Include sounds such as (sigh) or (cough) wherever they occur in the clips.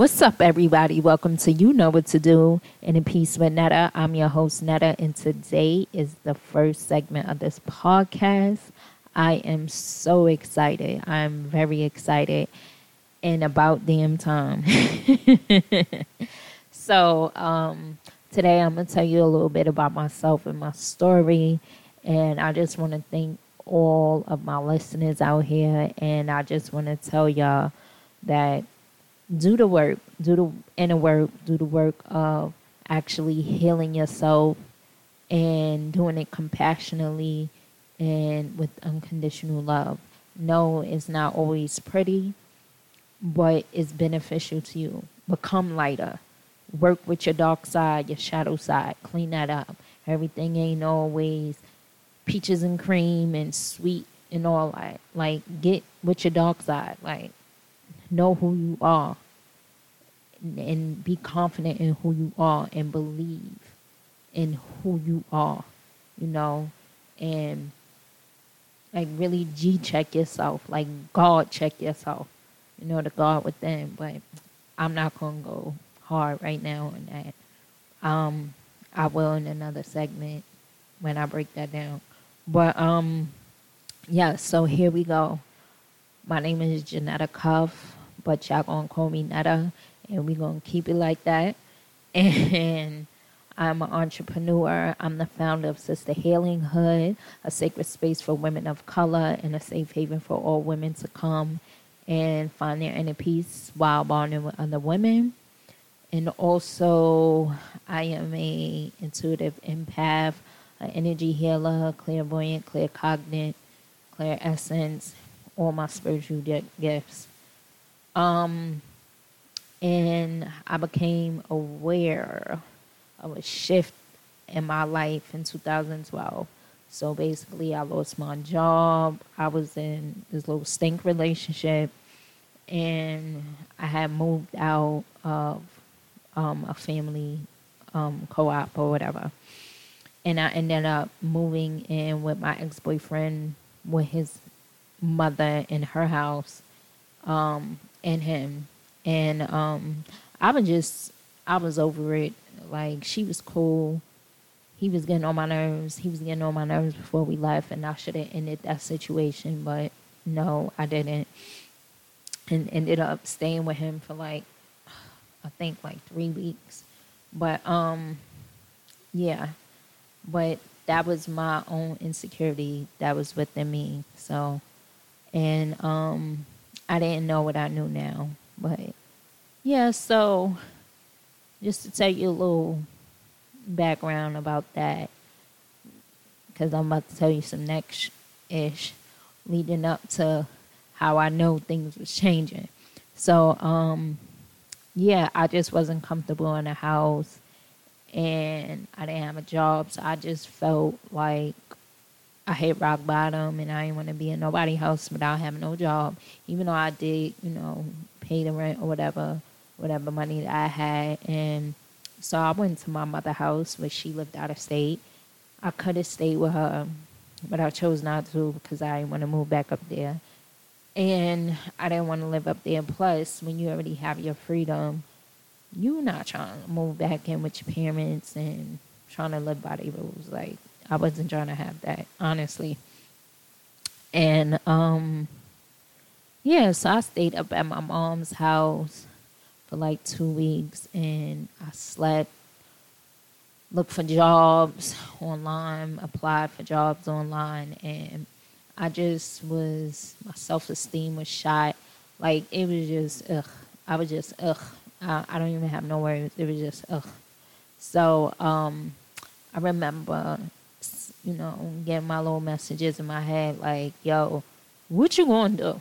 What's up, everybody? Welcome to You Know What to Do and in a Piece with Netta. I'm your host, Netta, and today is the first segment of this podcast. I am so excited. I'm very excited and about damn time. (laughs) so, um, today I'm going to tell you a little bit about myself and my story. And I just want to thank all of my listeners out here. And I just want to tell y'all that do the work, do the inner work, do the work of actually healing yourself and doing it compassionately and with unconditional love. No, it's not always pretty, but it's beneficial to you. Become lighter. Work with your dark side, your shadow side. Clean that up. Everything ain't always peaches and cream and sweet and all that. Like, get with your dark side. Like, know who you are and be confident in who you are and believe in who you are, you know, and like really G check yourself, like God check yourself, you know, the God within. But I'm not gonna go hard right now on that. Um, I will in another segment when I break that down. But um, yeah. So here we go. My name is Janetta Cuff, but y'all gonna call me Netta, and we gonna keep it like that. (laughs) And I'm an entrepreneur. I'm the founder of Sister Healing Hood, a sacred space for women of color and a safe haven for all women to come and find their inner peace while bonding with other women. And also, I am a intuitive empath, an energy healer, clairvoyant, claircognate, clairsentience, all my spiritual gifts. Um, and I became aware of a shift in my life in 2012. So basically, I lost my job. I was in this little stink relationship, and I had moved out of um, a family um, co-op or whatever. And I ended up moving in with my ex-boyfriend, with his mother in her house, um, and him. And um, I was just, I was over it. Like she was cool. He was getting on my nerves. He was getting on my nerves before we left, and I should have ended that situation, but no, I didn't. And ended up staying with him for like, I think like three weeks. But um, yeah, but that was my own insecurity that was within me. So, and um, I didn't know what I knew now, but yeah. So just to tell you a little background about that, because I'm about to tell you some next ish leading up to how I know things was changing. So, um, yeah, I just wasn't comfortable in the house and I didn't have a job. So I just felt like I hit rock bottom and I didn't want to be in nobody's house without having no job. Even though I did, you know, pay the rent or whatever whatever money that I had. And so I went to my mother's house where she lived out of state. I could have stayed with her, but I chose not to because I didn't want to move back up there. And I didn't want to live up there. Plus, when you already have your freedom, you're not trying to move back in with your parents and trying to live by the rules. Like, I wasn't trying to have that, honestly. And, um, yeah, so I stayed up at my mom's house for like two weeks and I slept, looked for jobs online, applied for jobs online, and I just was, my self esteem was shot. Like, it was just, ugh. I was just, ugh. I, I don't even have no words. It was just, ugh. So, um, I remember, you know, getting my little messages in my head like, yo, what you gonna do?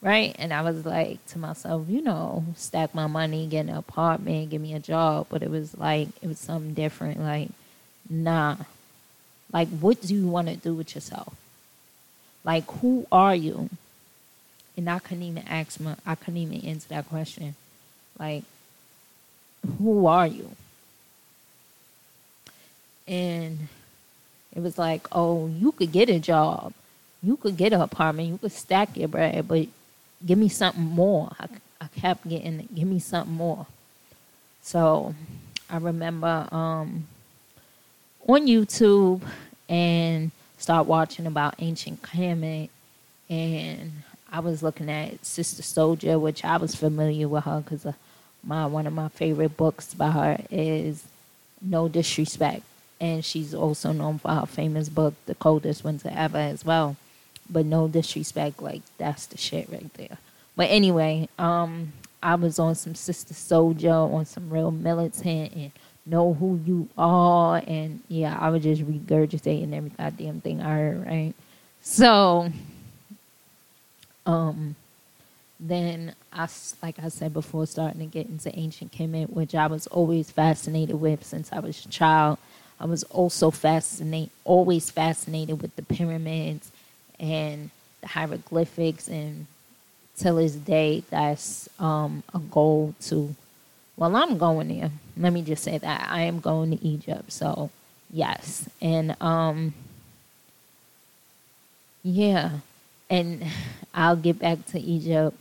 right? And I was like to myself, you know, stack my money, get an apartment, give me a job. But it was like, it was something different. Like, nah. Like, what do you want to do with yourself? Like, who are you? And I couldn't even ask my, I couldn't even answer that question. Like, who are you? And it was like, oh, you could get a job. You could get an apartment. You could stack your bread, but give me something more. I, I kept getting, give me something more. So I remember um, on YouTube and start watching about ancient Kemet, and I was looking at Sister Souljah, which I was familiar with her because uh, my one of my favorite books by her is No Disrespect, and she's also known for her famous book, The Coldest Winter Ever, as well. But no disrespect, like that's the shit right there. But anyway, um, I was on some Sister Souljah, on some real militant, and know who you are, and yeah, I was just regurgitating every goddamn thing I heard, right? So, um, then I, like I said before, starting to get into ancient Kemet, which I was always fascinated with since I was a child. I was also fascinated, always fascinated with the pyramids and the hieroglyphics, and till this day, that's um, a goal to. Well, I'm going there. Let me just say that I am going to Egypt. So, yes, and um, yeah, and I'll get back to Egypt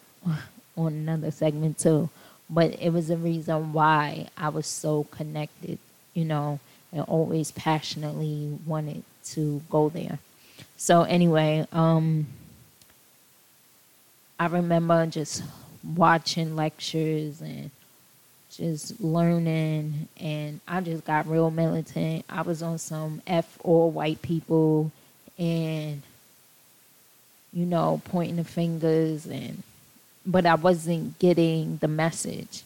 on another segment too. But it was a reason why I was so connected, you know, and always passionately wanted to go there. So anyway, um, I remember just watching lectures and just learning, and I just got real militant. I was on some F all white people, and you know, pointing the fingers and but I wasn't getting the message.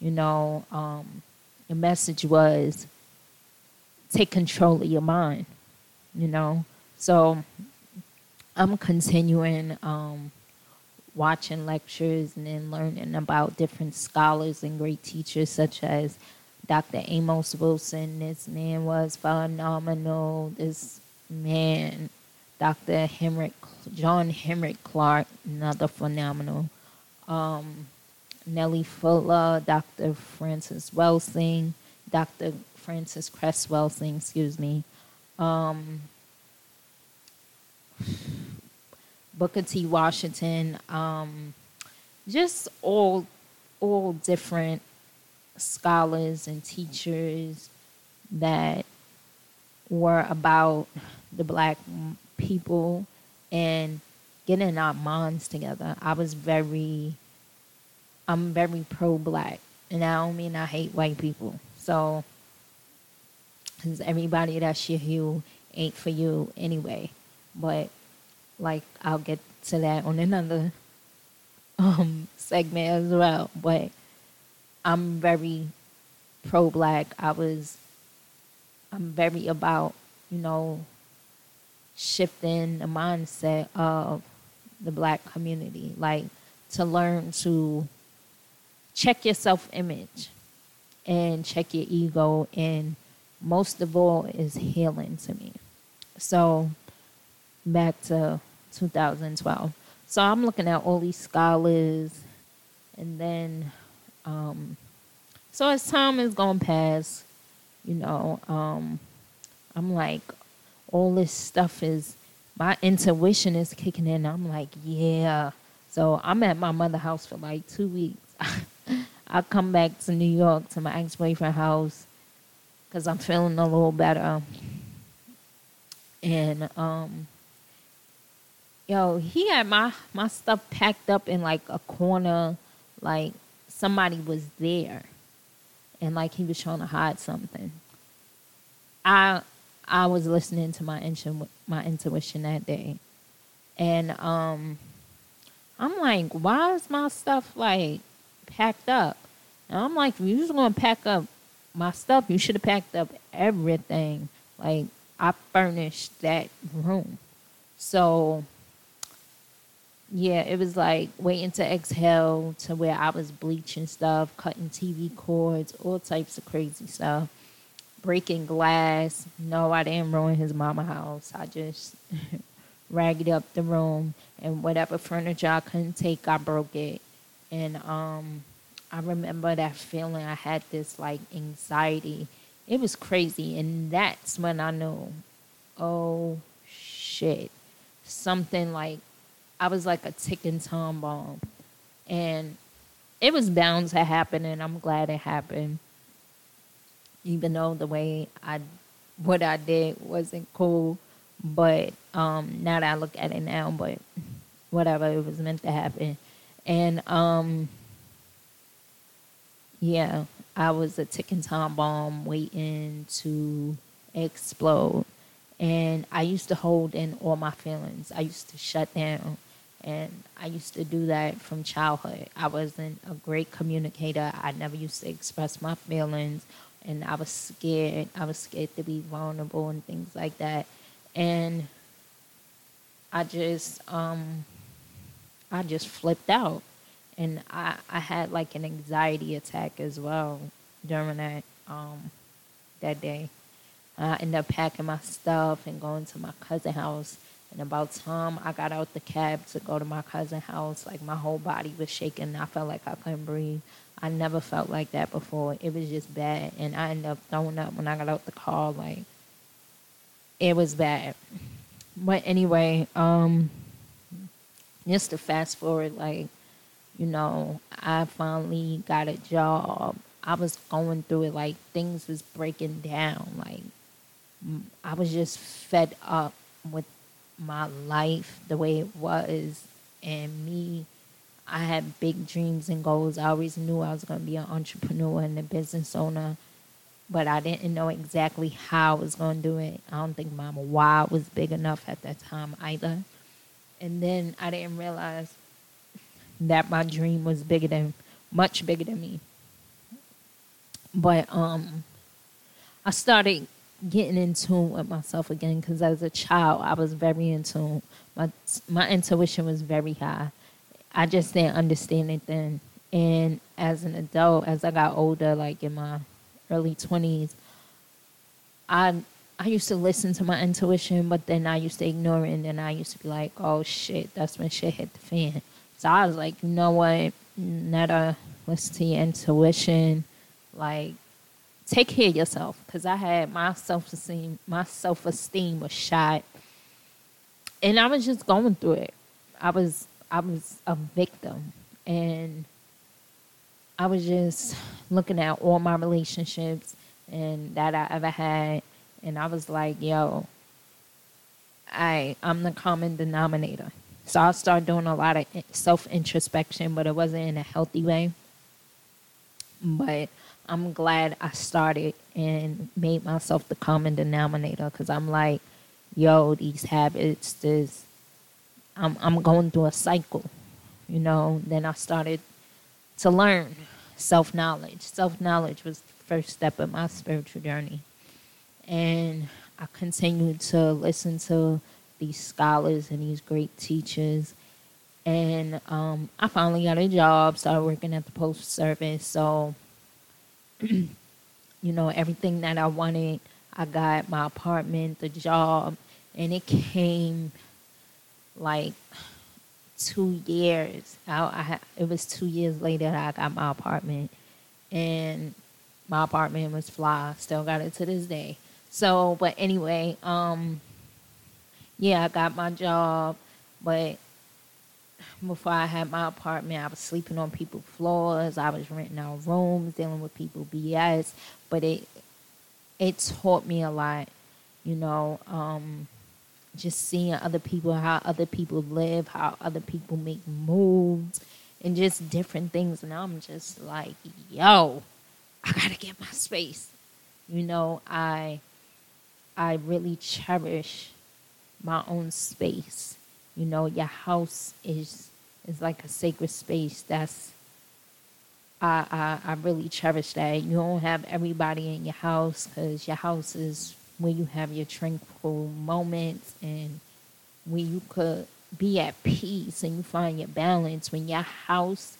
You know, um, the message was take control of your mind. You know, so I'm continuing um, watching lectures and then learning about different scholars and great teachers such as Dr. Amos Wilson. This man was phenomenal. This man Dr. Henrik, John Henrik Clarke, another phenomenal. Um, Neely Fuller, Dr. Frances Welsing, Dr. Frances Cress Welsing, excuse me. Um, Booker T. Washington, um, just all all different scholars and teachers that were about the black people and getting our minds together. I was very, I'm very pro black. And I don't mean I hate white people. So, because everybody that's your hue ain't for you anyway. But, like, I'll get to that on another um, segment as well. But I'm very pro black. I was, I'm very about, you know, shifting the mindset of the black community, like to learn to check your self image and check your ego, and most of all is healing to me. So, back to 2012. So, I'm looking at all these scholars, and then, um, so as time is going past, you know, um, I'm like, all this stuff is my intuition is kicking in. I'm like, yeah. So I'm at my mother house for like two weeks. (laughs) I come back to New York to my ex boyfriend house because I'm feeling a little better. And um, yo, he had my my stuff packed up in like a corner, like somebody was there, and like he was trying to hide something. I I was listening to my intuition, my intuition that day, and um, I'm like, why is my stuff like packed up? And I'm like, you just gonna pack up my stuff, you should have packed up everything. Like I furnished that room, so yeah, it was like waiting to exhale to where I was bleaching stuff, cutting TV cords, all types of crazy stuff breaking glass. No, I didn't ruin his mama house. I just (laughs) ragged up the room and whatever furniture I couldn't take, I broke it. And um, I remember that feeling. I had this like anxiety. It was crazy, and that's when I knew, oh shit, something like I was like a ticking time bomb. And it was bound to happen, and I'm glad it happened. Even though the way I, what I did wasn't cool, but um, now that I look at it now, but whatever, it was meant to happen. And um, yeah, I was a ticking time bomb waiting to explode. And I used to hold in all my feelings. I used to shut down. And I used to do that from childhood. I wasn't a great communicator. I never used to express my feelings. And I was scared. I was scared to be vulnerable and things like that. And I just, um, I just flipped out. And I, I had like an anxiety attack as well during that, um, that day. I ended up packing my stuff and going to my cousin's house. And about time I got out the cab to go to my cousin's house, like my whole body was shaking. I felt like I couldn't breathe. I never felt like that before. It was just bad. And I ended up throwing up when I got out the car. Like, it was bad. But anyway, um, just to fast forward, like, you know, I finally got a job. I was going through it, like, things was breaking down. Like, I was just fed up with my life the way it was and me I had big dreams and goals. I always knew I was going to be an entrepreneur and a business owner, but I didn't know exactly how I was going to do it. I don't think my why was big enough at that time either. And then I didn't realize that my dream was bigger than much bigger than me. But um I started getting in tune with myself again because as a child I was very in tune. My my intuition was very high. I just didn't understand it then. And as an adult, as I got older, like in my early twenties, I I used to listen to my intuition, but then I used to ignore it, and then I used to be like, "Oh shit, that's when shit hit the fan." So I was like, "You know what? Netta, listen to your intuition. Like, take care of yourself because I had my self esteem, my self esteem was shot, and I was just going through it. I was I was a victim, and I was just looking at all my relationships and that I ever had, and I was like, yo, I I'm the common denominator. So I started doing a lot of self introspection, but it wasn't in a healthy way. But I'm glad I started and made myself the common denominator because I'm like, yo, these habits, this, I'm, I'm going through a cycle, you know. Then I started to learn self knowledge. Self knowledge was the first step of my spiritual journey. And I continued to listen to these scholars and these great teachers. And um, I finally got a job, started working at the Postal Service. So (clears throat) you know, everything that I wanted. I got my apartment, the job, and it came like two years. I, I it was two years later that I got my apartment, and my apartment was fly. Still got it to this day. So, but anyway, um, yeah, I got my job, but before I had my apartment, I was sleeping on people's floors. I was renting out rooms, dealing with people BS. But it it taught me a lot, you know. Um, just seeing other people, how other people live, how other people make moves, and just different things. And I'm just like, yo, I gotta get my space. You know, I I really cherish my own space. You know, your house is is like a sacred space. That's I, I I really cherish that. You don't have everybody in your house because your house is where you have your tranquil moments and where you could be at peace and you find your balance. When your house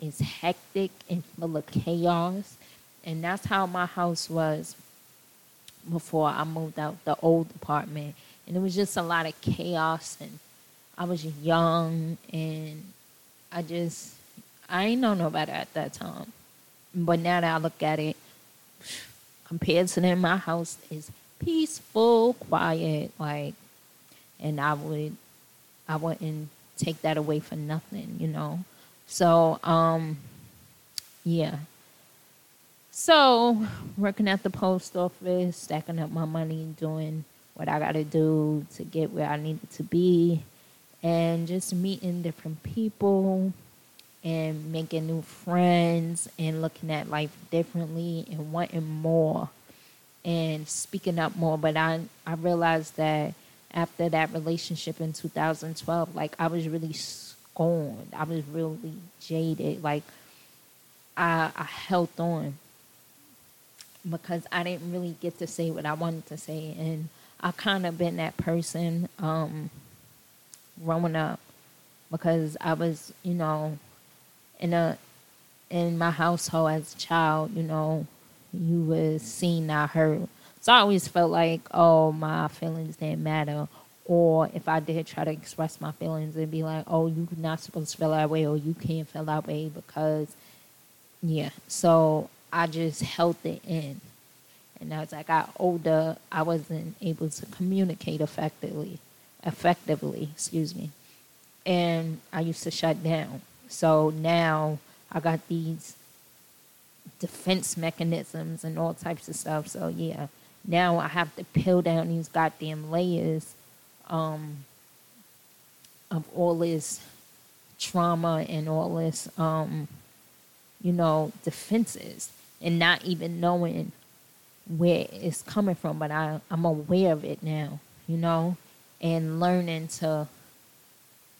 is hectic and full of chaos, and that's how my house was before I moved out the old apartment, and it was just a lot of chaos and I was young and I just I ain't know nobody at that time. But now that I look at it, compared to them, my house is peaceful, quiet, like and I would I wouldn't take that away for nothing, you know. So, um, yeah. So, working at the post office, stacking up my money, and doing what I got to do to get where I needed to be, and just meeting different people and making new friends and looking at life differently and wanting more and speaking up more. But I, I realized that after that relationship in 2012, like I was really scorned. I was really jaded. Like I, I held on because I didn't really get to say what I wanted to say. And I kind of been that person um, growing up because I was, you know, in a in my household as a child, you know, you was seen, not heard. So I always felt like, oh, my feelings didn't matter. Or if I did try to express my feelings, it'd be like, oh, you're not supposed to feel that way, or you can't feel that way because, yeah. So I just held it in. And as I got older, I wasn't able to communicate effectively, effectively, excuse me. And I used to shut down. So now I got these defense mechanisms and all types of stuff. So yeah, now I have to peel down these goddamn layers um, of all this trauma and all this, um, you know, defenses, and not even knowing where it's coming from. But I, I'm aware of it now, you know, and learning to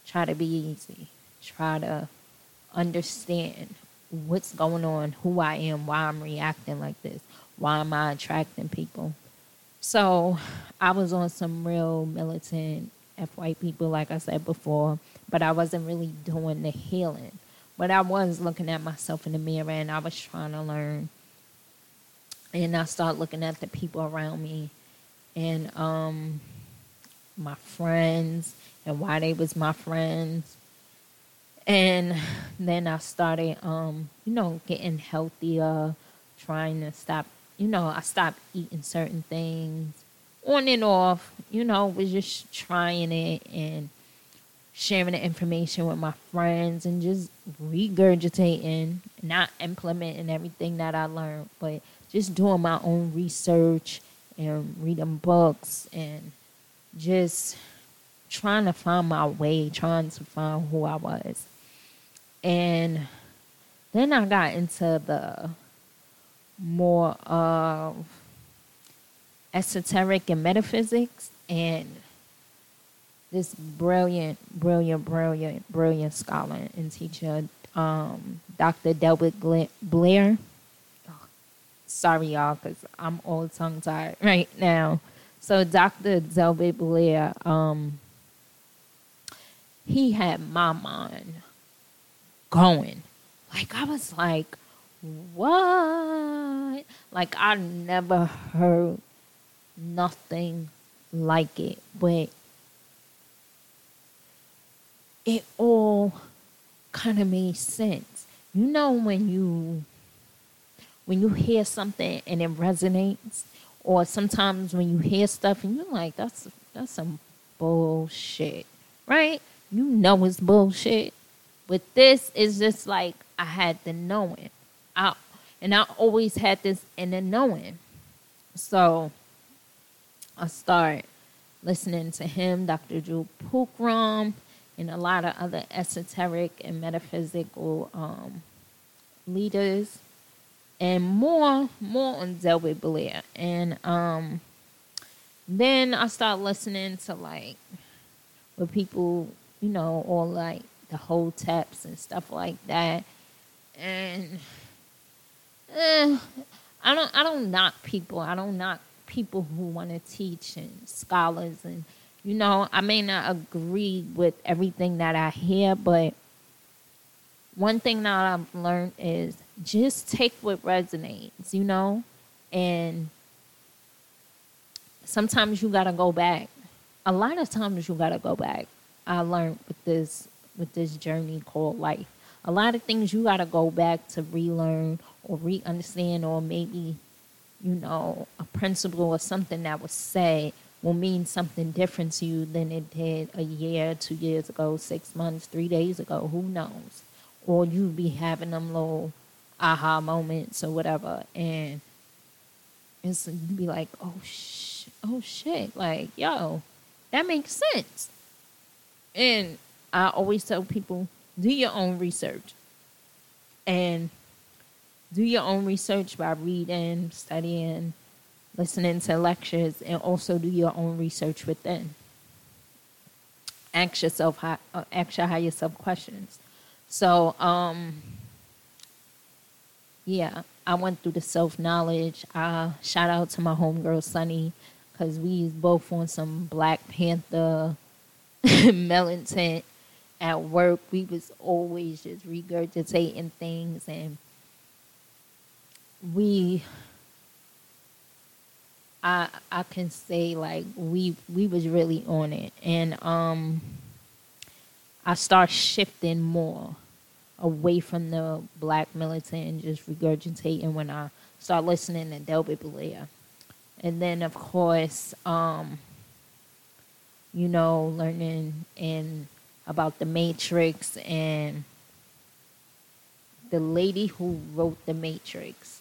try to be easy, try to understand what's going on, who I am, why I'm reacting like this, why am I attracting people. So I was on some real militant F white people, like I said before, but I wasn't really doing the healing. But I was looking at myself in the mirror and I was trying to learn. And I started looking at the people around me and um, my friends and why they was my friends. And then I started, um, you know, getting healthier, trying to stop, you know, I stopped eating certain things on and off, you know, was just trying it and sharing the information with my friends and just regurgitating, not implementing everything that I learned, but just doing my own research and reading books and just trying to find my way, trying to find who I was. And then I got into the more of esoteric and metaphysics and this brilliant, brilliant, brilliant, brilliant scholar and teacher, um, Dr. Delbert Blair. Sorry, y'all, because I'm all tongue tied (laughs) right now. So, Dr. Delbert Blair, um, he had my mind going. Like I was like, what? Like I never heard nothing like it, but it all kind of made sense. You know when you when you hear something and it resonates, or sometimes when you hear stuff and you're like, that's that's some bullshit, right? You know it's bullshit, But this, is just like I had the knowing. I and I always had this in the knowing. So I start listening to him, Dr. Jewel Pookrum, and a lot of other esoteric and metaphysical um, leaders, and more more on Delbert Blair. And um, then I start listening to like what people, you know, all like the hoteps and stuff like that. And eh, I don't I don't knock people. I don't knock people who want to teach and scholars and you know, I may not agree with everything that I hear, but one thing that I've learned is just take what resonates, you know? And sometimes you got to go back. A lot of times you got to go back. I learned with this with this journey called life. A lot of things you got to go back to relearn or re understand, or maybe, you know, a principle or something that was said will mean something different to you than it did a year, two years ago, six months, three days ago. Who knows? Or you be having them little aha moments or whatever, and it's you be like, oh sh, oh shit, like yo, that makes sense. And I always tell people, do your own research, and do your own research by reading, studying listening to lectures, and also do your own research within. Ask yourself, uh, ask your higher self questions. So, um, yeah, I went through the self knowledge. Uh, shout out to my homegirl Sunny, cause we both on some Black Panther (laughs) militant at work. We was always just regurgitating things, and we I I can say like we we was really on it, and um, I start shifting more away from the black militant and just regurgitating when I start listening to Delbert Blair, and then of course, um, you know, learning and about the Matrix and the lady who wrote the Matrix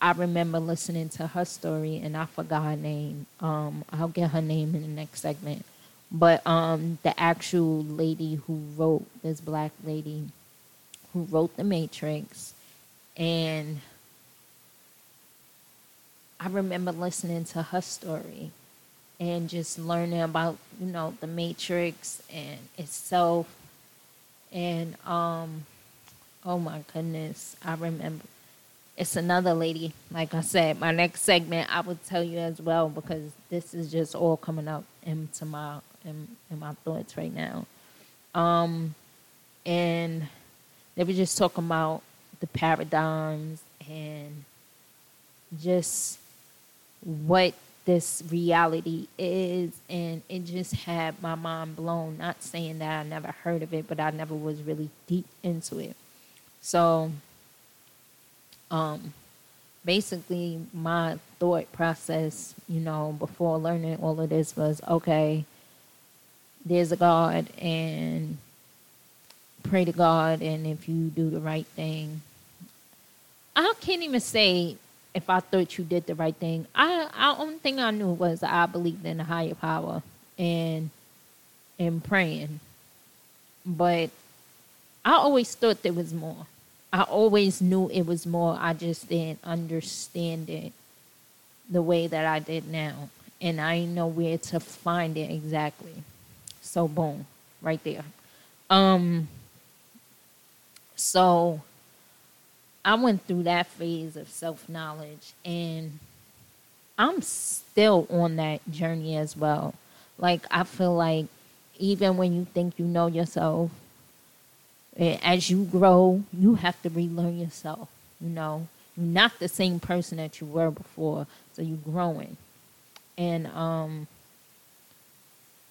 I remember listening to her story and I forgot her name. Um, I'll get her name in the next segment. But um, the actual lady who wrote this black lady who wrote The Matrix, and I remember listening to her story and just learning about you know the Matrix and itself, and um, oh my goodness, I remember it's another lady. Like I said, my next segment I will tell you as well because this is just all coming up into my in, in my thoughts right now. Um, and they were just talking about the paradigms and just what this reality is. And it just had my mind blown. Not saying that i never heard of it but i never was really deep into it. So um, basically my thought process, you know, before learning all of this was okay, there's a God and pray to God and if you do the right thing. I can't even say if I thought you did the right thing. I I only thing I knew was I believed in a higher power and and praying. But I always thought there was more. I always knew it was more. I just didn't understand it the way that I did now. And I know where to find it exactly. So boom, right there. Um so I went through that phase of self knowledge and I'm still on that journey as well. Like I feel like even when you think you know yourself, as you grow, you have to relearn yourself. You know, you're not the same person that you were before, so you're growing. And um,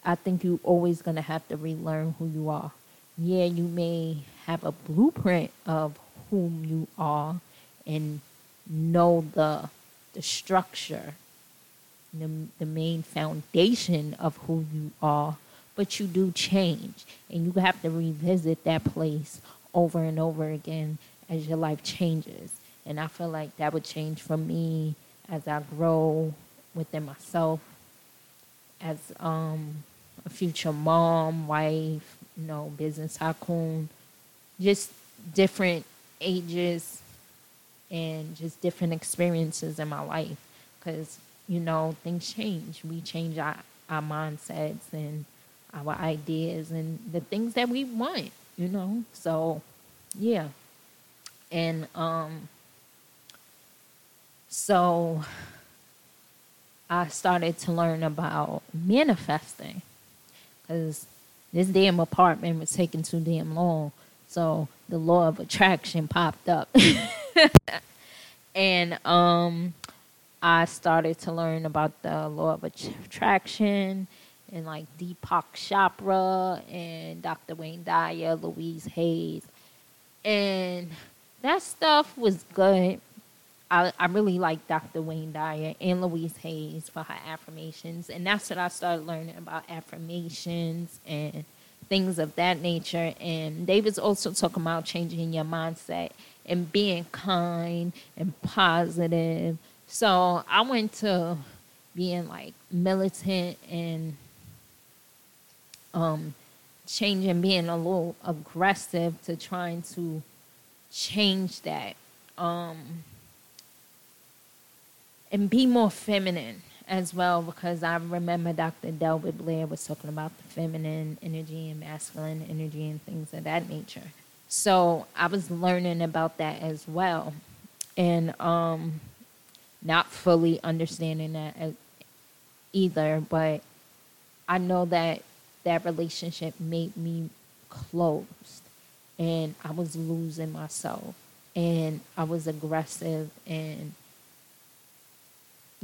I think you're always going to have to relearn who you are. Yeah, you may have a blueprint of whom you are and know the the structure, the, the main foundation of who you are but you do change and you have to revisit that place over and over again as your life changes. And I feel like that would change for me as I grow within myself, as um, a future mom, wife, you know, business tycoon, just different ages and just different experiences in my life. Because, you know, things change. We change our, our mindsets and our ideas and the things that we want, you know? So, yeah. And um so I started to learn about manifesting cuz this damn apartment was taking too damn long. So the law of attraction popped up. (laughs) and um I started to learn about the law of attraction and like Deepak Chopra and Dr. Wayne Dyer, Louise Hayes. And that stuff was good. I, I really like Dr. Wayne Dyer and Louise Hayes for her affirmations. And that's what I started learning about affirmations and things of that nature. And David's also talking about changing your mindset and being kind and positive. So I went to being like militant and um, changing, being a little aggressive to trying to change that. Um, and be more feminine as well because I remember Dr. Delbert Blair was talking about the feminine energy and masculine energy and things of that nature. So I was learning about that as well. And um, not fully understanding that either, but I know that that relationship made me closed and I was losing myself and I was aggressive and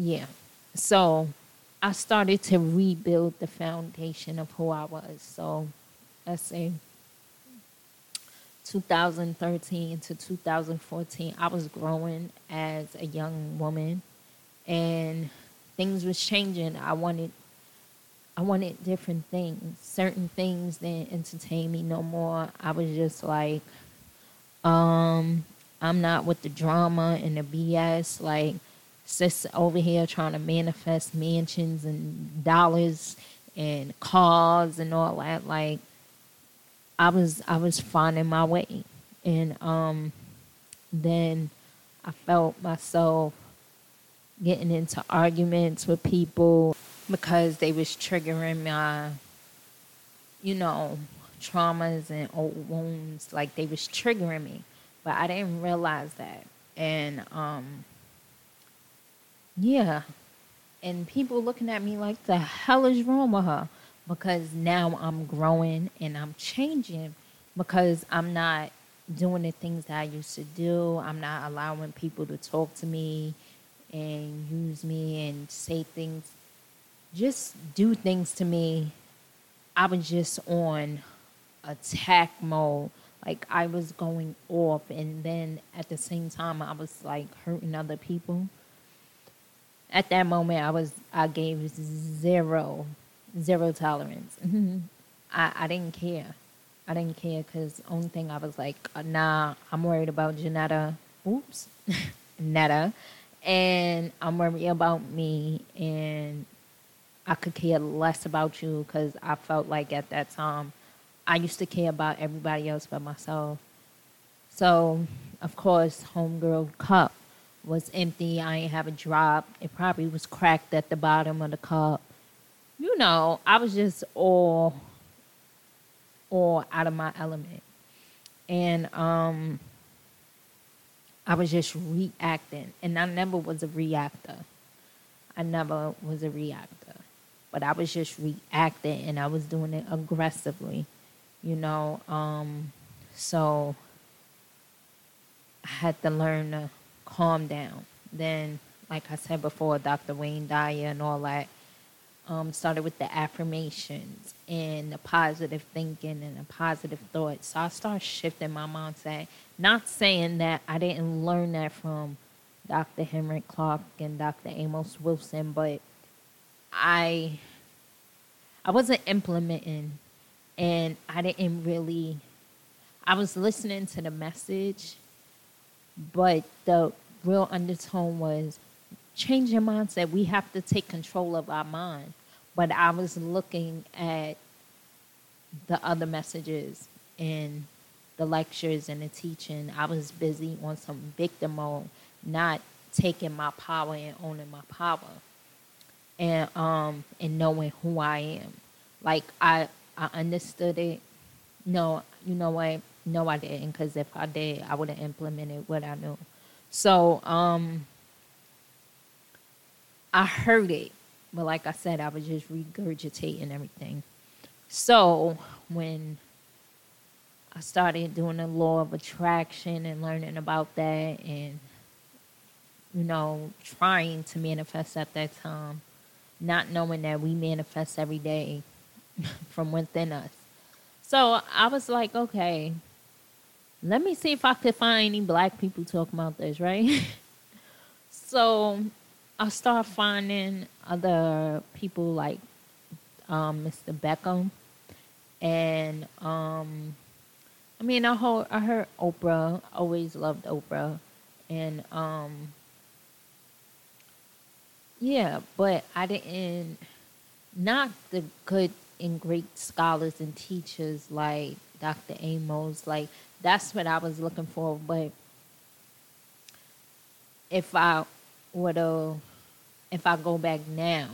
yeah. So I started to rebuild the foundation of who I was. So let's say 2013 to 2014, I was growing as a young woman and things was changing. I wanted I wanted different things. Certain things didn't entertain me no more. I was just like, um, I'm not with the drama and the BS. Like sis over here trying to manifest mansions and dollars and cars and all that. Like I was I was finding my way. And um then I felt myself getting into arguments with people because they was triggering my you know traumas and old wounds like they was triggering me but i didn't realize that and um yeah. And people looking at me like, the hell is wrong with her? Because now I'm growing and I'm changing because I'm not doing the things that I used to do. I'm not allowing people to talk to me and use me and say things, just do things to me. I was just on attack mode. Like I was going off, and then at the same time, I was like hurting other people at that moment, I was I gave zero, zero tolerance. (laughs) I I didn't care. I didn't care because only thing I was like, uh, nah, I'm worried about Janetta. Oops, (laughs) Netta, and I'm worried about me, and I could care less about you because I felt like at that time I used to care about everybody else but myself. So, of course, homegirl cup was empty. I ain't have a drop. It probably was cracked at the bottom of the cup. You know, I was just all all out of my element. And um I was just reacting. And I never was a reactor. I never was a reactor. But I was just reacting and I was doing it aggressively. You know, um so I had to learn to calm down. Then, like I said before, Dr. Wayne Dyer and all that um, started with the affirmations and the positive thinking and the positive thoughts. So I started shifting my mindset. Not saying that I didn't learn that from Dr. Henry Clark and Dr. Amos Wilson, but I I wasn't implementing and I didn't really I was listening to the message but the real undertone was change your mindset. We have to take control of our mind. But I was looking at the other messages and the lectures and the teaching. I was busy on some victim mode, not taking my power and owning my power and um and knowing who I am. Like I I understood it. No, you know what? No, I didn't. Because if I did, I would have implemented what I knew. So um, I heard it, but like I said, I was just regurgitating everything. So when I started doing the law of attraction and learning about that and you know, trying to manifest at that time, not knowing that we manifest every day (laughs) from within us. So I was like, okay, let me see if I could find any black people talking about this, right? (laughs) so I start finding other people like um, Mr. Beckham, and um, I mean, I heard, I heard Oprah. Always loved Oprah, and um, yeah, but I didn't. Not the good and great scholars and teachers like Dr. Amos. Like that's what I was looking for. But if I would have, if I go back now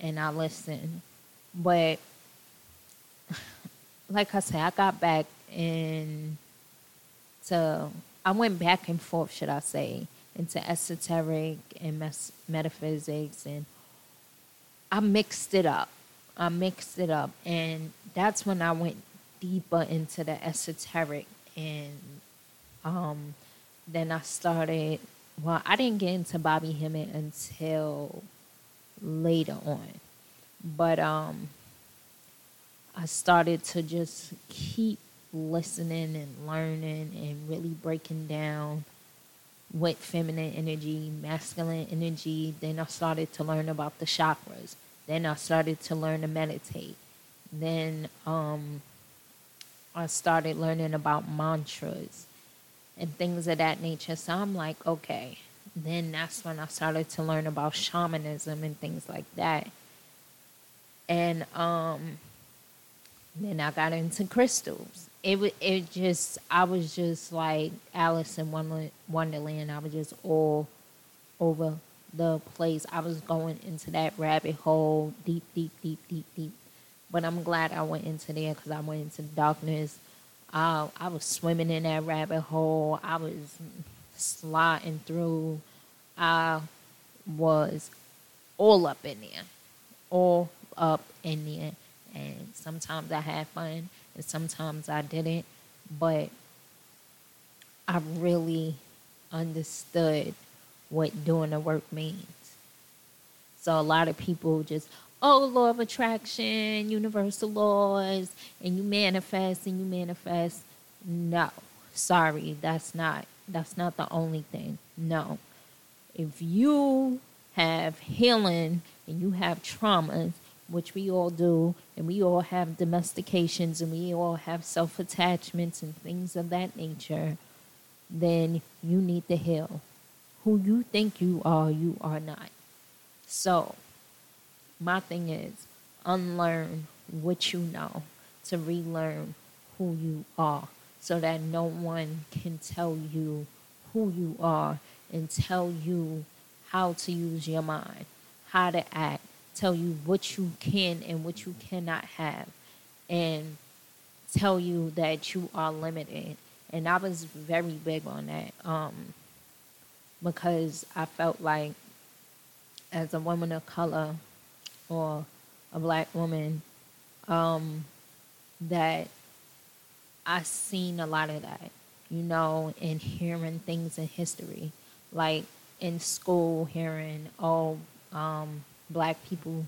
and I listen, but (laughs) like I said, I got back and I went back and forth, should I say, into esoteric and mes- metaphysics, and I mixed it up. I mixed it up, and that's when I went deeper into the esoteric, and um, then I started. Well, I didn't get into Bobby Hemmitt until later on, but um, I started to just keep listening and learning and really breaking down what feminine energy, masculine energy. Then I started to learn about the chakras. Then I started to learn to meditate. Then um, I started learning about mantras and things of that nature. So I'm like, okay. Then that's when I started to learn about shamanism and things like that. And um, then I got into crystals. It was it just I was just like Alice in Wonderland. I was just all over the place. I was going into that rabbit hole deep, deep, deep, deep, deep. But I'm glad I went into there because I went into darkness. I I was swimming in that rabbit hole. I was sliding through. I was all up in there, all up in there and sometimes I had fun and sometimes I didn't, but I really understood what doing the work means. So a lot of people just, oh, law of attraction, universal laws, and you manifest and you manifest. No, sorry, that's not that's not the only thing. No. If you have healing and you have traumas which we all do, and we all have domestications and we all have self attachments and things of that nature, then you need to heal. Who you think you are, you are not. So, my thing is unlearn what you know to relearn who you are so that no one can tell you who you are and tell you how to use your mind, how to act, tell you what you can and what you cannot have, and tell you that you are limited. And I was very big on that um, because I felt like, as a woman of color or a black woman, um, that I seen a lot of that, you know, and hearing things in history, like in school, hearing, oh, um, black people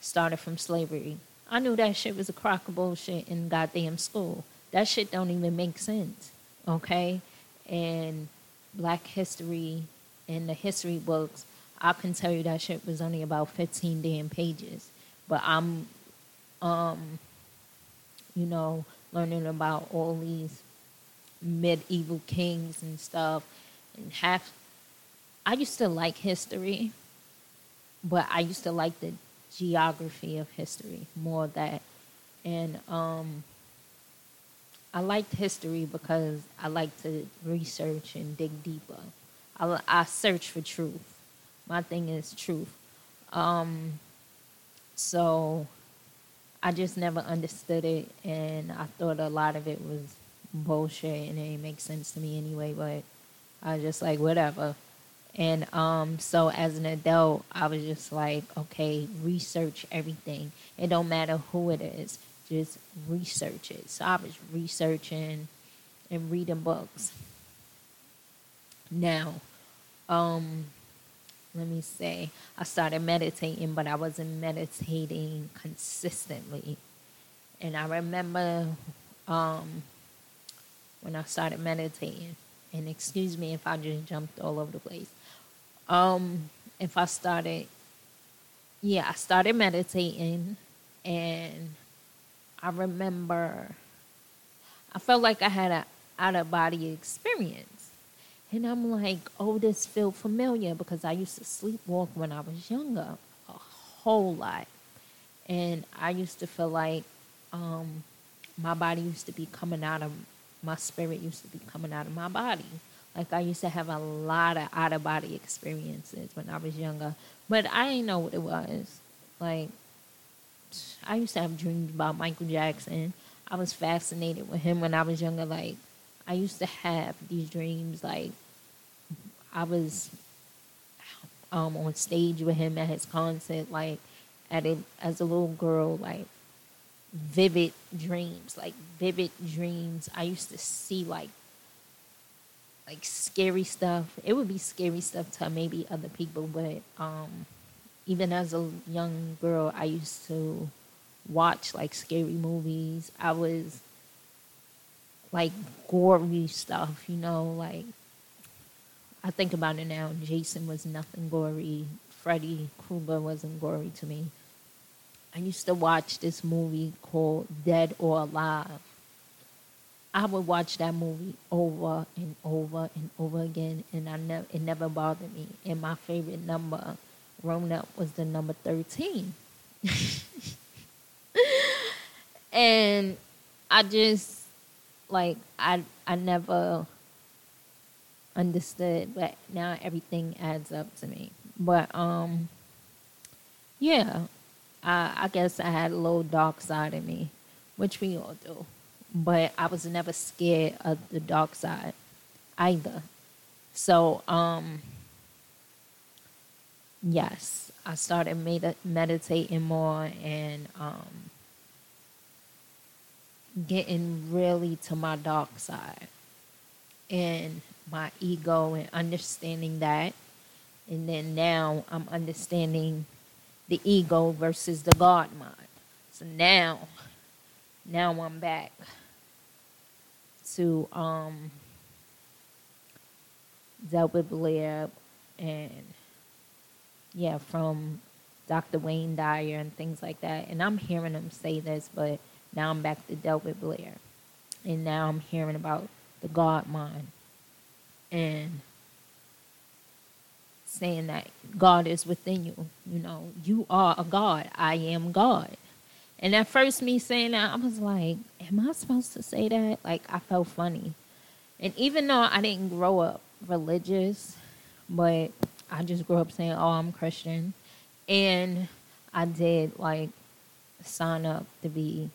started from slavery. I knew that shit was a crock of bullshit in goddamn school. That shit don't even make sense. Okay? And black history in the history books, I can tell you that shit was only about 15 damn pages. But I'm, um, you know, learning about all these medieval kings and stuff. And half, I used to like history but I used to like the geography of history more of that, and um, I liked history because I like to research and dig deeper. I, I search for truth. My thing is truth. Um, so I just never understood it, and I thought a lot of it was bullshit, and it didn't make sense to me anyway. But I was just like, whatever. And um, so as an adult, I was just like, okay, research everything. It don't matter who it is, just research it. So I was researching and reading books. Now, um, let me say, I started meditating, but I wasn't meditating consistently. And I remember um, when I started meditating, and excuse me if I just jumped all over the place. Um, if I started, yeah, I started meditating, and I remember I felt like I had an out of body experience. And I'm like, oh, this feel familiar because I used to sleepwalk when I was younger a whole lot. And I used to feel like um, my body used to be coming out of my spirit used to be coming out of my body. Like I used to have a lot of out of body experiences when I was younger, but I didn't know what it was. Like I used to have dreams about Michael Jackson. I was fascinated with him when I was younger. Like I used to have these dreams. Like I was um, on stage with him at his concert. Like at it as a little girl. Like vivid dreams, like vivid dreams. I used to see like like scary stuff. It would be scary stuff to maybe other people, but um even as a young girl, I used to watch like scary movies. I was like gory stuff, you know, like I think about it now. Jason was nothing gory. Freddy Krueger wasn't gory to me. I used to watch this movie called Dead or Alive. I would watch that movie over and over and over again, and I never it never bothered me. And my favorite number growing up was the number thirteen. (laughs) and I just like I I never understood, but now everything adds up to me. But um yeah, I, I guess I had a little dark side in me, which we all do. But I was never scared of the dark side either. So, um, yes, I started med- meditating more and um, getting really to my dark side and my ego and understanding that. And then now I'm understanding the ego versus the God mind. So now, now I'm back to um, Delbert Blair and yeah, from Dr. Wayne Dyer and things like that. And I'm hearing them say this, but now I'm back to Delbert Blair. And now I'm hearing about the God mind. And saying that God is within you. You know, you are a God. I am God. And at first, me saying that, I was like, am I supposed to say that? Like, I felt funny. And even though I didn't grow up religious, but I just grew up saying, oh, I'm Christian. And I did, like, sign up to be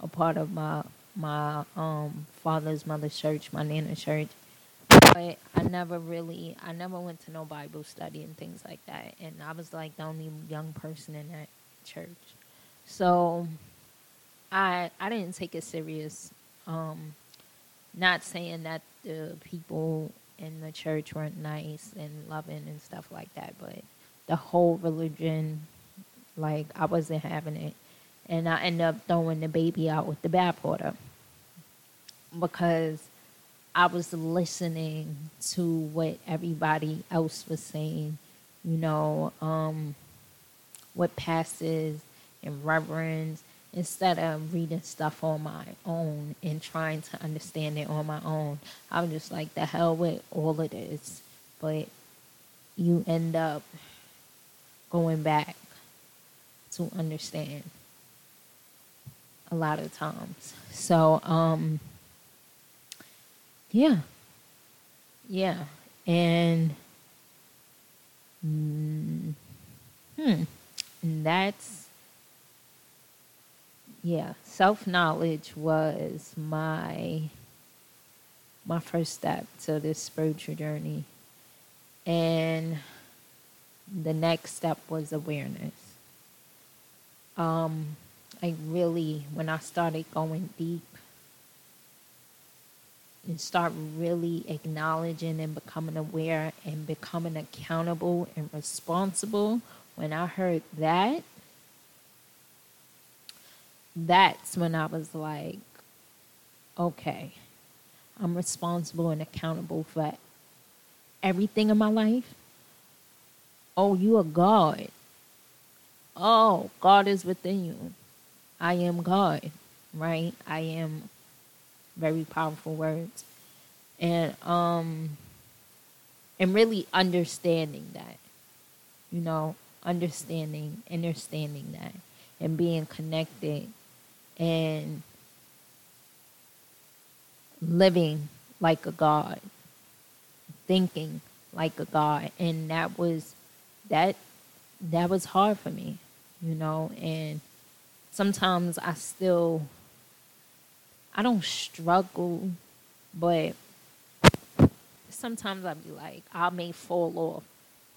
a part of my my um father's mother's church, my nana's church but I never really, I never went to no Bible study and things like that. And I was like the only young person in that church. So I I didn't take it serious. Um, not saying that the people in the church weren't nice and loving and stuff like that, but the whole religion, like I wasn't having it, and I ended up throwing the baby out with the bathwater because I was listening to what everybody else was saying, you know, um, what passes and reverends, instead of reading stuff on my own and trying to understand it on my own. I was just like, the hell with all of this. But you end up going back to understand a lot of times. So, um, yeah. Yeah. And mm, hmm. And that's yeah, self knowledge was my my first step to this spiritual journey. And the next step was awareness. Um, I really, when I started going deep and start really acknowledging and becoming aware and becoming accountable and responsible, when I heard that, that's when I was like, okay, I'm responsible and accountable for everything in my life. Oh, you are God. Oh, God is within you. I am God, right? I am very powerful words. And um and really understanding that. You know, understanding, understanding that and being connected and living like a God, thinking like a God. And that was that that was hard for me, you know, and sometimes I still I don't struggle, but sometimes I'll be like, I may fall off,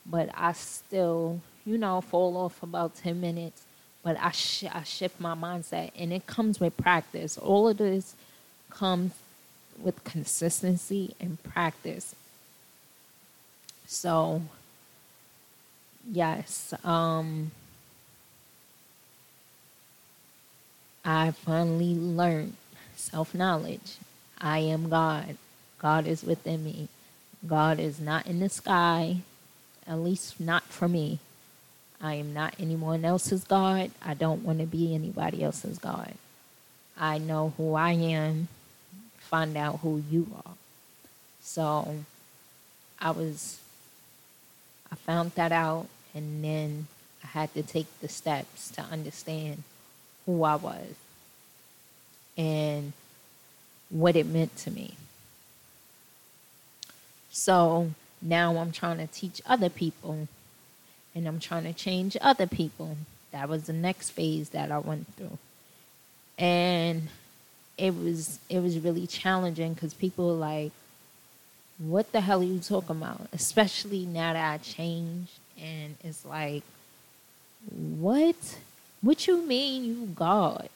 but I still, you know, fall off about 10 minutes. But I, sh- I shift my mindset, and it comes with practice. All of this comes with consistency and practice. So, yes, um, I finally learned self knowledge. I am God. God is within me. God is not in the sky, at least not for me. I am not anyone else's God. I don't want to be anybody else's God. I know who I am, find out who you are. So I was, I found that out, and then I had to take the steps to understand who I was and what it meant to me. So now I'm trying to teach other people and I'm trying to change other people. That was the next phase that I went through. And it was it was really challenging because people were like, what the hell are you talking about? Especially now that I changed and it's like, what? What you mean you God?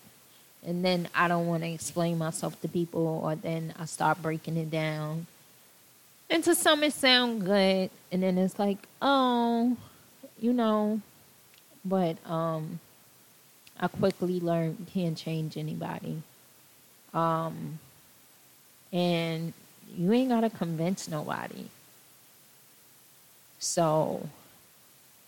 And then I don't want to explain myself to people or then I start breaking it down and to some, it sound good, and then it's like, oh, you know. But um, I quickly learned can't change anybody. Um, and you ain't gotta convince nobody. So,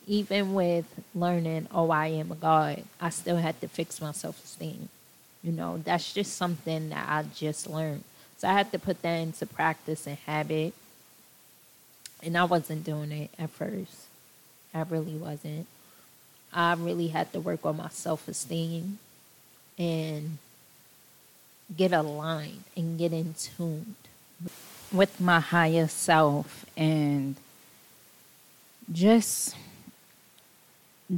even with learning, oh, I am a God, I still had to fix my self esteem. You know, that's just something that I just learned. So I had to put that into practice and habit and I wasn't doing it at first. I really wasn't. I really had to work on my self esteem and get aligned and get in tune with my higher self and just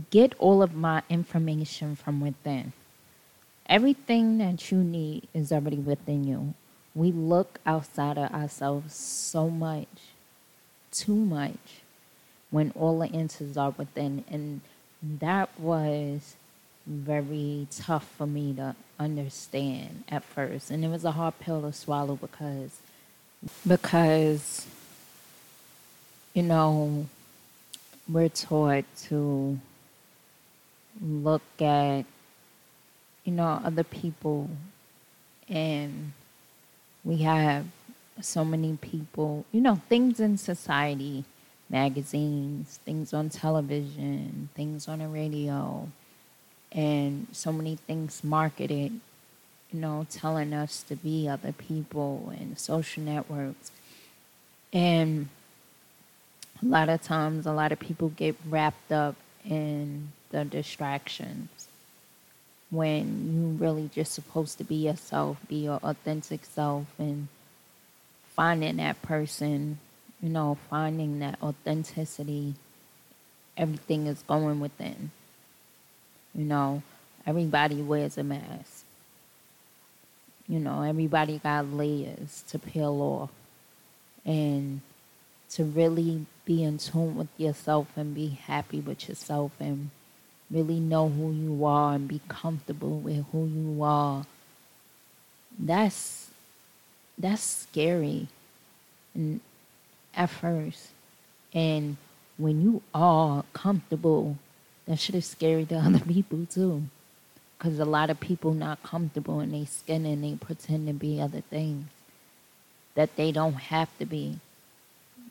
get all of my information from within. Everything that you need is already within you. We look outside of ourselves so much too much when all the answers are within. And that was very tough for me to understand at first. And it was a hard pill to swallow because because you know we're taught to look at you know other people and we have so many people, you know, things in society, magazines, things on television, things on the radio, and so many things marketed, you know, telling us to be other people and social networks. And a lot of times, a lot of people get wrapped up in the distractions when you really just supposed to be yourself, be your authentic self, and finding that person, you know, finding that authenticity, everything is going within. You know, everybody wears a mask. You know, everybody got layers to peel off. And to really be in tune with yourself and be happy with yourself and really know who you are and be comfortable with who you are. That's that's scary and at first. And when you are comfortable, that should is scary to (laughs) other people too. Because a lot of people not comfortable in their skin and they pretend to be other things. that they don't have to be,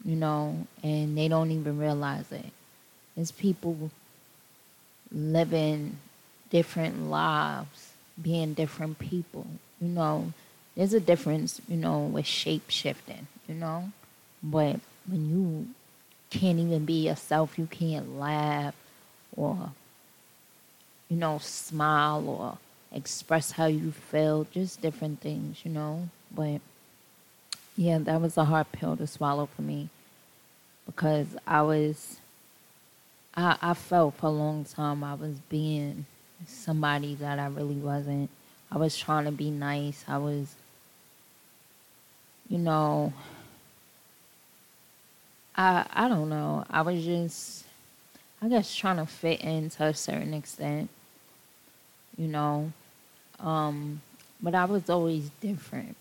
you know, and they don't even realize it. There's people living different lives, being different people, you know. There's a difference, you know, with shape shifting, you know. But when you can't even be yourself, you can't laugh or, you know, smile or express how you feel, just different things, you know. But yeah, that was a hard pill to swallow for me because I was, I, I felt for a long time I was being somebody that I really wasn't. I was trying to be nice. I was, you know, I I don't know. I was just, I guess, trying to fit in to a certain extent, you know. Um, but I was always different.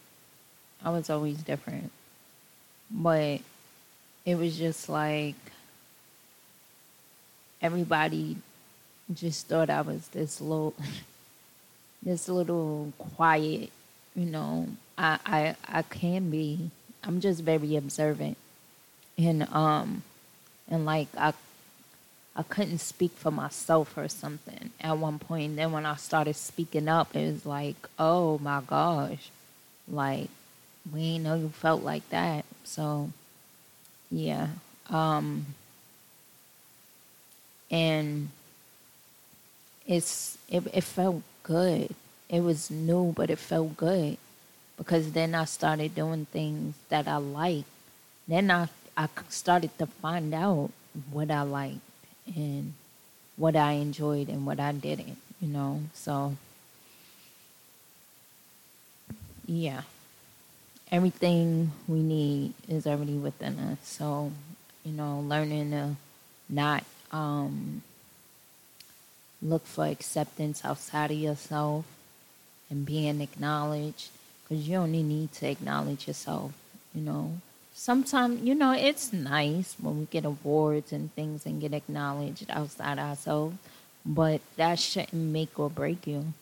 I was always different. But it was just like everybody just thought I was this little (laughs) this little quiet, you know. I I I can be. I'm just very observant. And um and like I I couldn't speak for myself or something at one point. Then when I started speaking up, it was like, oh my gosh, like we know you felt like that. So, yeah. Um, and it's it, it felt good. It was new, but it felt good because then I started doing things that I liked. Then I I started to find out what I liked and what I enjoyed and what I didn't, you know. So yeah. Everything we need is already within us. So, you know, learning to not um, look for acceptance outside of yourself and being acknowledged because you only need to acknowledge yourself, you know? Sometimes you know it's nice when we get awards and things and get acknowledged outside ourselves but that shouldn't make or break you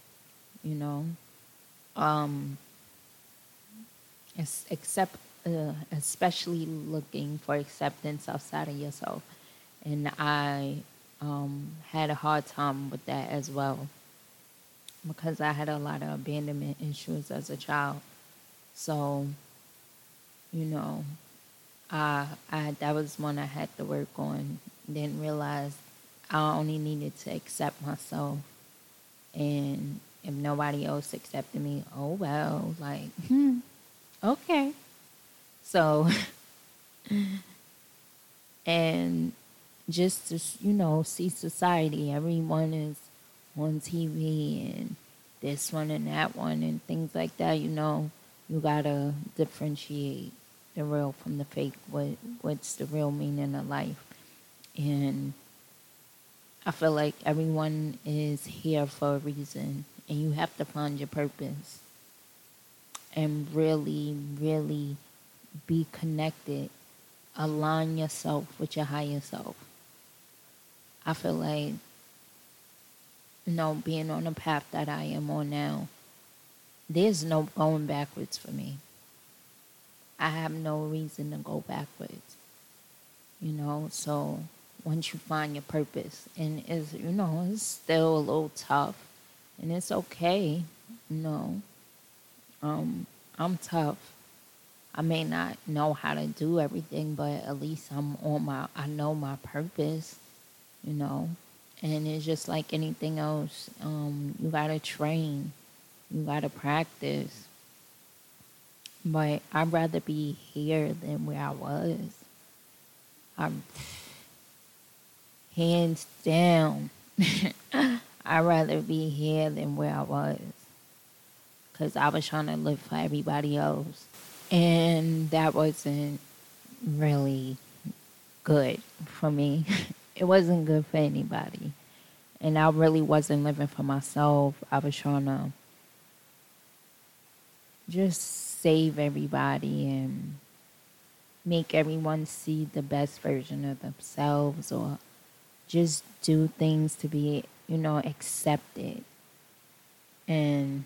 you know? Um except uh, especially looking for acceptance outside of yourself and i um had a hard time with that as well because i had a lot of abandonment issues as a child so you know uh, I that was one I had to work on. Didn't realize I only needed to accept myself, and if nobody else accepted me, oh well, like hmm, (laughs) okay. So, (laughs) and just to you know see society, everyone is on TV and this one and that one and things like that. You know, you gotta differentiate the real from the fake, what what's the real meaning of life. And I feel like everyone is here for a reason and you have to find your purpose and really, really be connected. Align yourself with your higher self. I feel like you know, being on the path that I am on now, there's no going backwards for me. I have no reason to go backwards. You know, so once you find your purpose, and it's you know it's still a little tough, and it's okay. You know, um, I'm tough. I may not know how to do everything, but at least I'm on my. I know my purpose. You know, and it's just like anything else. Um, you gotta train. You gotta practice but I'd rather be here than where I was. I'm hands down. (laughs) I'd rather be here than where I was. Because I was trying to live for everybody else. And that wasn't really good for me. (laughs) it wasn't good for anybody. And I really wasn't living for myself. I was trying to just save everybody and make everyone see the best version of themselves or just do things to be, you know, accepted. And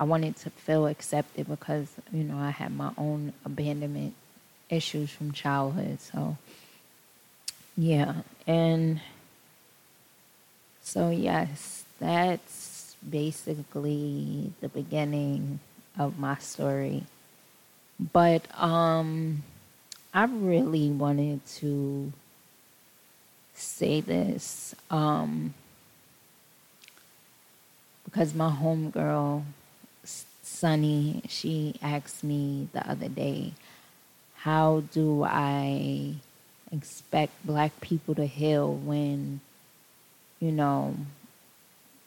I wanted to feel accepted because, you know, I had my own abandonment issues from childhood. So, yeah. And so, yes, that's basically the beginning of my story. But um, I really wanted to say this um, because my homegirl, Sunny, she asked me the other day, how do I expect black people to heal when, you know,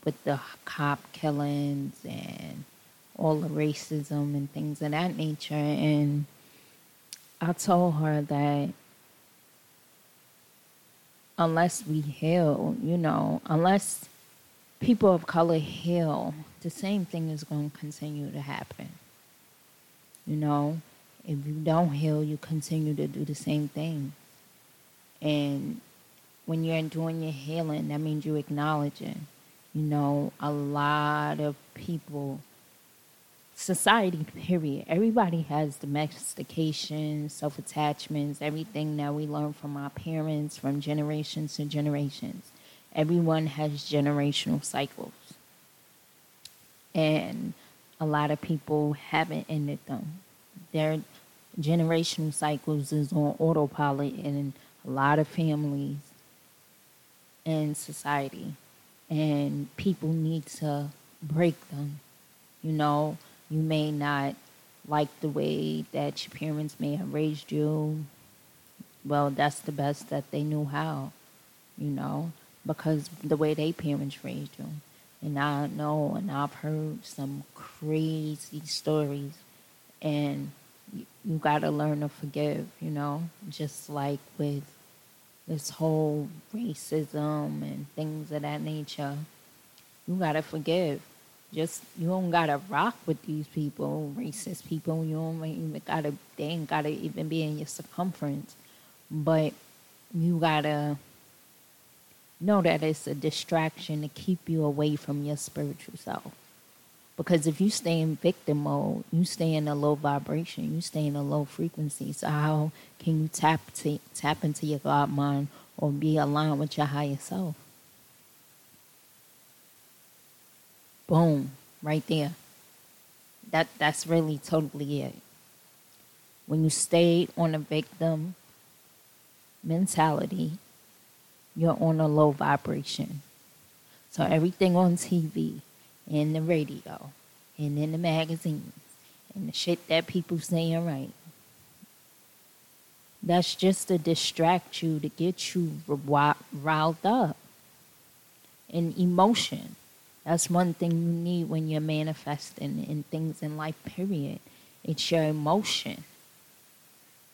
with the cop killings and all the racism and things of that nature. And I told her that unless we heal, you know, unless people of color heal, the same thing is going to continue to happen. You know, if you don't heal, you continue to do the same thing. And when you're doing your healing, that means you're acknowledging, you know, a lot of people society, period. Everybody has domestication, self attachments, everything that we learn from our parents from generations to generations. Everyone has generational cycles. And a lot of people haven't ended them. Their generational cycles is on autopilot in a lot of families and society. And people need to break them. You know, you may not like the way that your parents may have raised you. Well, that's the best that they knew how, you know, because the way they parents raised you. And I know, and I've heard some crazy stories, and you, got to learn to forgive, you know, just like with this whole racism and things of that nature. You got to forgive just you don't gotta rock with these people, racist people. You don't even gotta they ain't gotta even be in your circumference, but you gotta know that it's a distraction to keep you away from your spiritual self. Because if you stay in victim mode, you stay in a low vibration, you stay in a low frequency. So how can you tap to, tap into your God mind or be aligned with your higher self? Boom, right there. That that's really totally it. When you stay on a victim mentality, you're on a low vibration. So everything on TV and the radio and in the magazines and the shit that people saying right. That's just to distract you to get you riled up in emotion. That's one thing you need when you're manifesting in things in life, period. It's your emotion,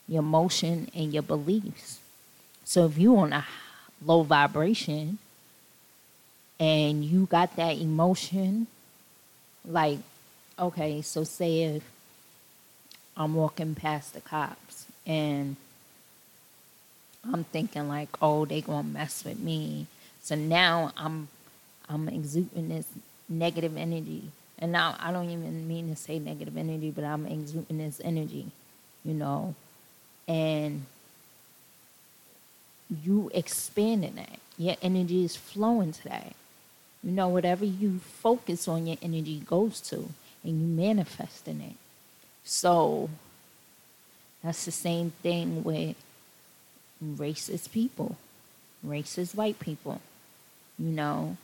your emotion and your beliefs. So if you on a low vibration and you got that emotion, like, okay, so say if I'm walking past the cops and I'm thinking like, oh, they gonna mess with me. So now I'm I'm exuding this negative energy. And now I don't even mean to say negative energy, but I'm exuding this energy, you know. And you expanding that. Your energy is flowing to that. You know, whatever you focus on, your energy goes to, and you manifest in it. So that's the same thing with racist people, racist white people. You know,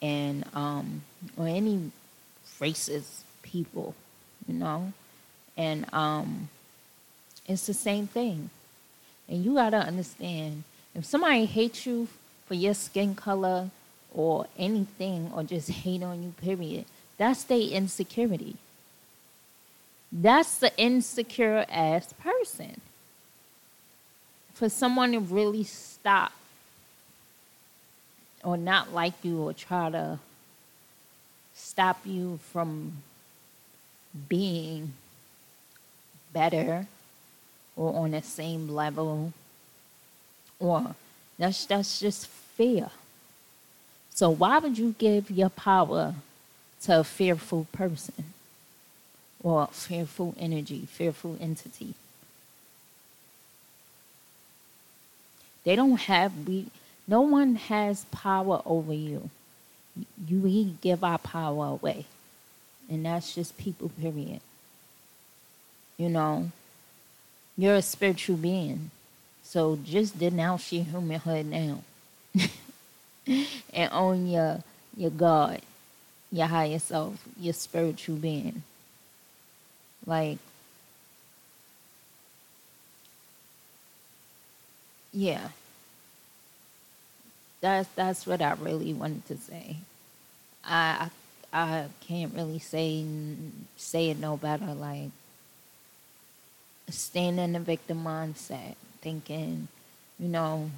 and um, or any racist people, you know, and um, it's the same thing. And you gotta understand if somebody hates you for your skin color or anything, or just hate on you, period, that's their insecurity. That's the insecure ass person. For someone to really stop or not like you or try to stop you from being better or on the same level or that's that's just fear so why would you give your power to a fearful person or fearful energy, fearful entity. They don't have we no one has power over you. You we give our power away. And that's just people period. You know, you're a spiritual being. So just denounce your humanhood now. (laughs) (laughs) and own your your God, your higher self, your spiritual being. Like yeah. That's that's what I really wanted to say. I I, I can't really say say it no better. Like staying in the victim mindset, thinking, you know,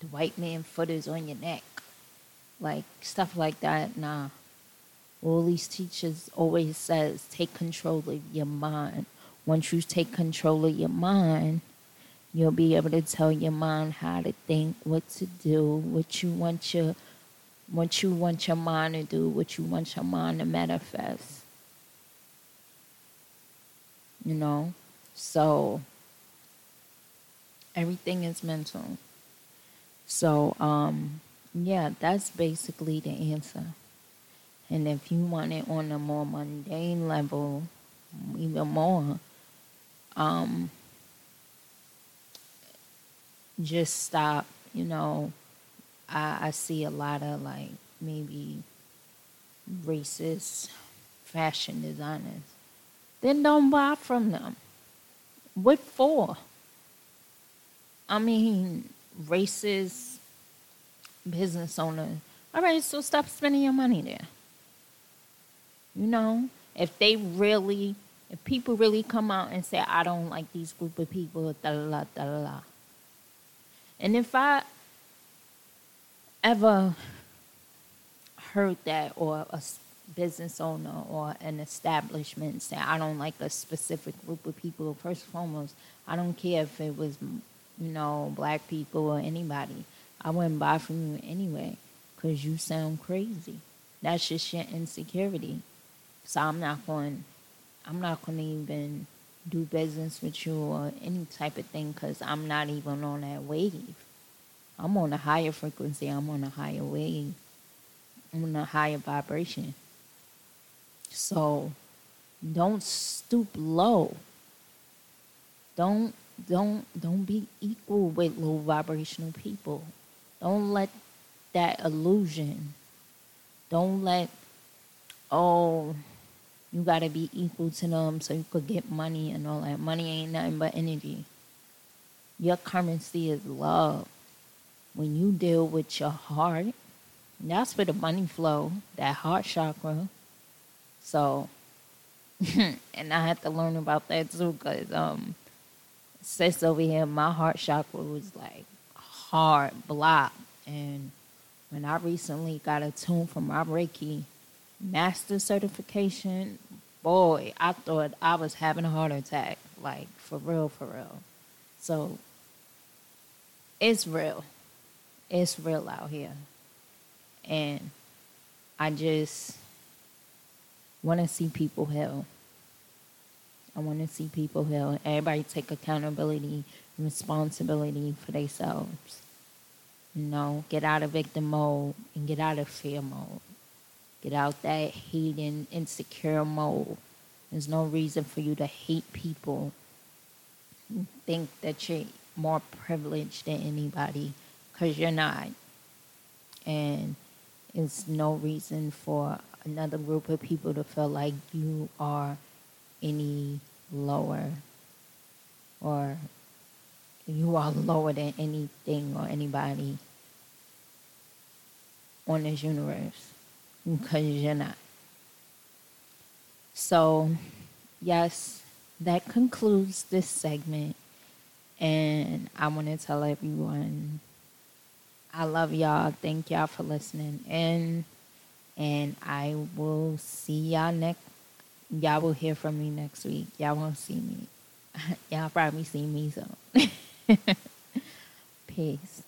the white man foot is on your neck, like stuff like that. Nah. All these teachers always says take control of your mind. Once you take control of your mind, You'll be able to tell your mind how to think, what to do, what you want your what you want your mind to do, what you want your mind to manifest. You know? So everything is mental. So um yeah, that's basically the answer. And if you want it on a more mundane level, even more, um, just stop, you know. I, I see a lot of like maybe racist fashion designers. Then don't buy from them. What for? I mean, racist business owner. All right, so stop spending your money there. You know, if they really, if people really come out and say, I don't like these group of people, da la da la, and if I ever heard that, or a business owner or an establishment say, I don't like a specific group of people, first and foremost, I don't care if it was, you know, black people or anybody. I wouldn't buy from you anyway because you sound crazy. That's just your insecurity. So I'm not going, I'm not going to even do business with you or any type of thing because I'm not even on that wave. I'm on a higher frequency, I'm on a higher wave, I'm on a higher vibration. So don't stoop low. Don't don't don't be equal with low vibrational people. Don't let that illusion. Don't let oh you got to be equal to them so you could get money and all that. Money ain't nothing but energy. Your currency is love. When you deal with your heart, that's where the money flow, that heart chakra. So, (laughs) and I had to learn about that too because um, sis over here, my heart chakra was like hard block. And when I recently got a tune from my Reiki, master certification, boy, I thought I was having a heart attack. Like, for real, for real. So, it's real. It's real out here. And I just want to see people heal. I want to see people heal. Everybody take accountability responsibility for themselves. You know, get out of victim mode and get out of fear mode. Get out that hating, insecure mode. There's no reason for you to hate people. Think that you're more privileged than anybody because you're not. And it's no reason for another group of people to feel like you are any lower or you are lower than anything or anybody on this universe because you're not. So, yes, that concludes this segment. And I want to tell everyone I love y'all. Thank y'all for listening in. And I will see y'all next. Y'all will hear from me next week. Y'all won't see me. (laughs) y'all probably see me so. (laughs) (laughs) Peace.